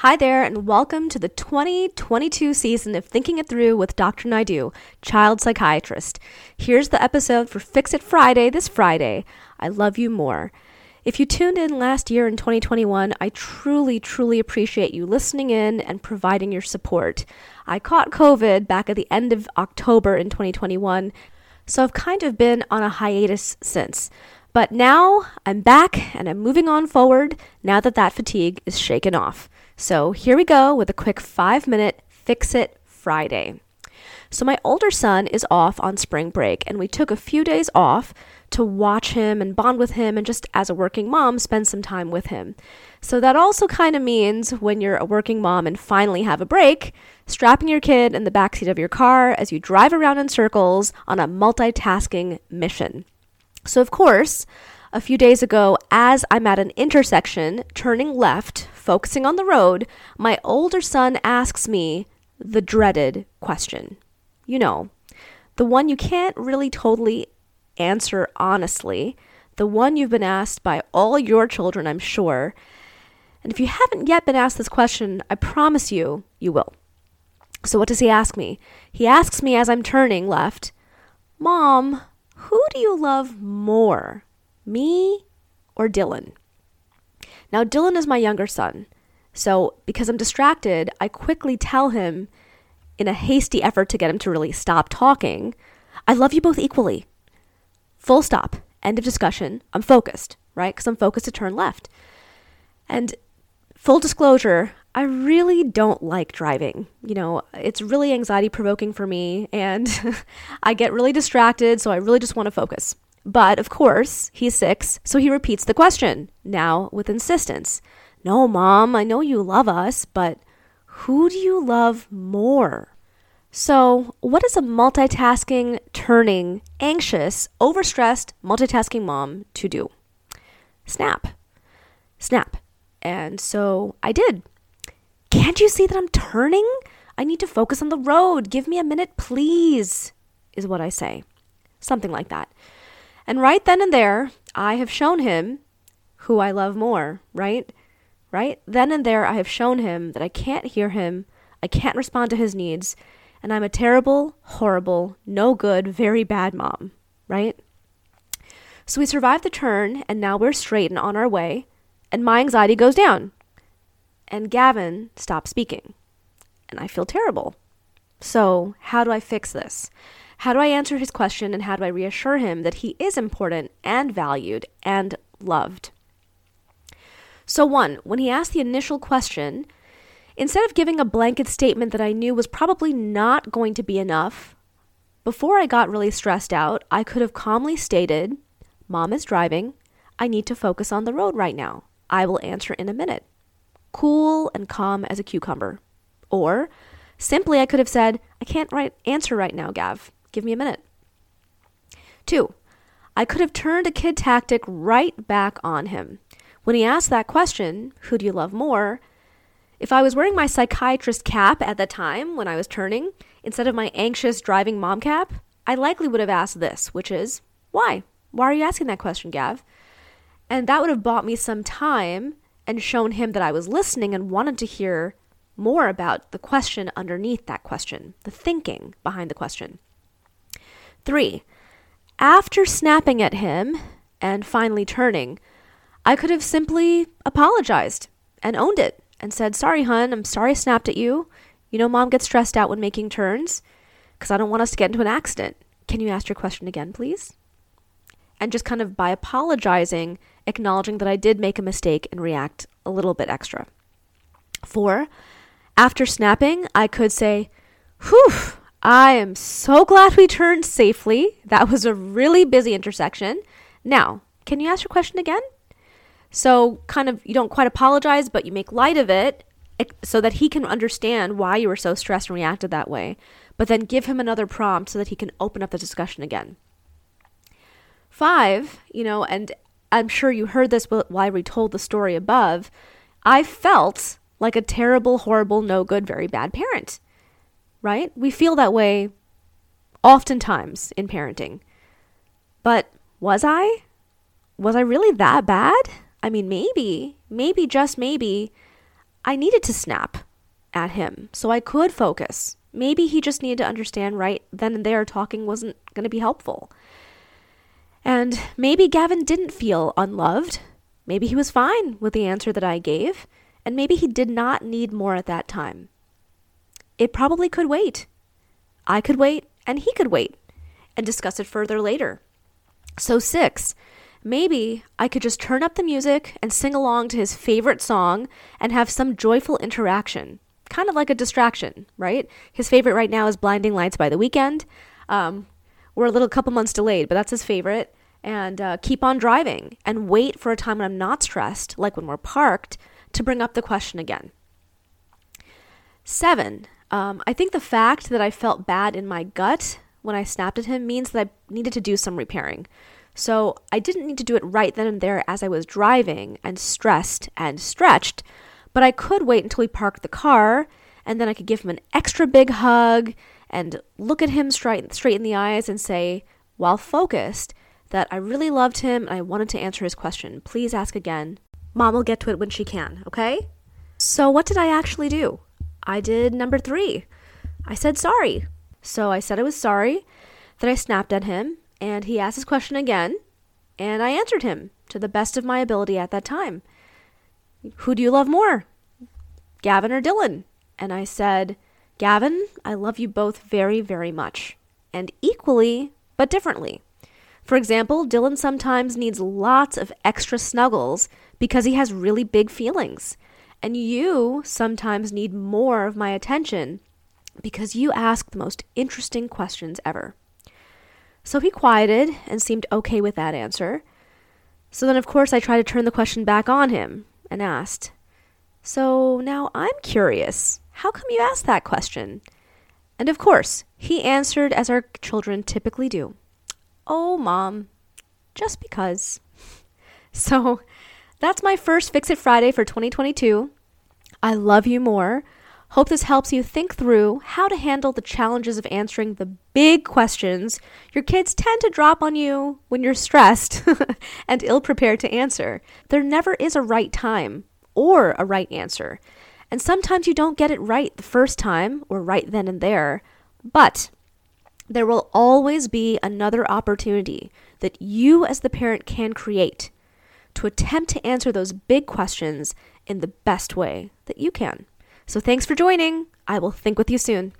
Hi there, and welcome to the 2022 season of Thinking It Through with Dr. Naidoo, child psychiatrist. Here's the episode for Fix It Friday this Friday. I love you more. If you tuned in last year in 2021, I truly, truly appreciate you listening in and providing your support. I caught COVID back at the end of October in 2021, so I've kind of been on a hiatus since. But now I'm back and I'm moving on forward now that that fatigue is shaken off. So here we go with a quick five minute Fix It Friday. So my older son is off on spring break, and we took a few days off to watch him and bond with him, and just as a working mom, spend some time with him. So that also kind of means when you're a working mom and finally have a break, strapping your kid in the backseat of your car as you drive around in circles on a multitasking mission. So, of course, a few days ago, as I'm at an intersection, turning left, focusing on the road, my older son asks me the dreaded question. You know, the one you can't really totally answer honestly, the one you've been asked by all your children, I'm sure. And if you haven't yet been asked this question, I promise you, you will. So, what does he ask me? He asks me as I'm turning left, Mom, who do you love more? Me or Dylan? Now, Dylan is my younger son. So, because I'm distracted, I quickly tell him, in a hasty effort to get him to really stop talking, I love you both equally. Full stop. End of discussion. I'm focused, right? Because I'm focused to turn left. And full disclosure, I really don't like driving. You know, it's really anxiety provoking for me, and I get really distracted, so I really just want to focus. But of course, he's six, so he repeats the question, now with insistence. No, mom, I know you love us, but who do you love more? So, what is a multitasking, turning, anxious, overstressed, multitasking mom to do? Snap. Snap. And so I did. Can't you see that I'm turning? I need to focus on the road. Give me a minute, please, is what I say. Something like that. And right then and there, I have shown him who I love more, right? Right? Then and there, I have shown him that I can't hear him, I can't respond to his needs, and I'm a terrible, horrible, no good, very bad mom, right? So we survived the turn, and now we're straight and on our way, and my anxiety goes down. And Gavin stops speaking, and I feel terrible. So, how do I fix this? How do I answer his question and how do I reassure him that he is important and valued and loved? So, one, when he asked the initial question, instead of giving a blanket statement that I knew was probably not going to be enough, before I got really stressed out, I could have calmly stated, Mom is driving. I need to focus on the road right now. I will answer in a minute. Cool and calm as a cucumber. Or simply, I could have said, I can't write answer right now, Gav. Give me a minute. Two, I could have turned a kid tactic right back on him. When he asked that question, who do you love more? If I was wearing my psychiatrist cap at the time when I was turning, instead of my anxious driving mom cap, I likely would have asked this, which is, why? Why are you asking that question, Gav? And that would have bought me some time and shown him that I was listening and wanted to hear more about the question underneath that question, the thinking behind the question. Three, after snapping at him and finally turning, I could have simply apologized and owned it and said, Sorry, hun, I'm sorry I snapped at you. You know, mom gets stressed out when making turns because I don't want us to get into an accident. Can you ask your question again, please? And just kind of by apologizing, acknowledging that I did make a mistake and react a little bit extra. Four, after snapping, I could say, Whew, I am so glad we turned safely. That was a really busy intersection. Now, can you ask your question again? So, kind of, you don't quite apologize, but you make light of it eh, so that he can understand why you were so stressed and reacted that way, but then give him another prompt so that he can open up the discussion again. Five, you know, and I'm sure you heard this while I retold the story above, I felt like a terrible, horrible, no good, very bad parent right? We feel that way oftentimes in parenting. But was I? Was I really that bad? I mean, maybe, maybe, just maybe, I needed to snap at him so I could focus. Maybe he just needed to understand right then and there talking wasn't going to be helpful. And maybe Gavin didn't feel unloved. Maybe he was fine with the answer that I gave, and maybe he did not need more at that time. It probably could wait. I could wait, and he could wait, and discuss it further later. So, six, maybe I could just turn up the music and sing along to his favorite song and have some joyful interaction kind of like a distraction, right? His favorite right now is Blinding Lights by the Weeknd. Um, we're a little couple months delayed, but that's his favorite. And uh, keep on driving and wait for a time when I'm not stressed, like when we're parked, to bring up the question again. Seven, um, I think the fact that I felt bad in my gut when I snapped at him means that I needed to do some repairing. So I didn't need to do it right then and there as I was driving and stressed and stretched, but I could wait until we parked the car and then I could give him an extra big hug and look at him straight, straight in the eyes and say, while focused, that I really loved him and I wanted to answer his question. Please ask again. Mom will get to it when she can, okay? So, what did I actually do? I did number three. I said sorry. So, I said I was sorry, that I snapped at him, and he asked his question again, and I answered him to the best of my ability at that time. Who do you love more, Gavin or Dylan? And I said, Gavin, I love you both very, very much, and equally, but differently. For example, Dylan sometimes needs lots of extra snuggles because he has really big feelings. And you sometimes need more of my attention because you ask the most interesting questions ever. So he quieted and seemed okay with that answer. So then, of course, I tried to turn the question back on him, and asked, So now I'm curious. How come you asked that question? And of course, he answered as our children typically do Oh, mom, just because. So that's my first Fix It Friday for 2022. I love you more. Hope this helps you think through how to handle the challenges of answering the big questions your kids tend to drop on you when you're stressed and ill prepared to answer. There never is a right time or a right answer. And sometimes you don't get it right the first time or right then and there. But there will always be another opportunity that you, as the parent, can create to attempt to answer those big questions in the best way that you can. So thanks for joining. I will think with you soon.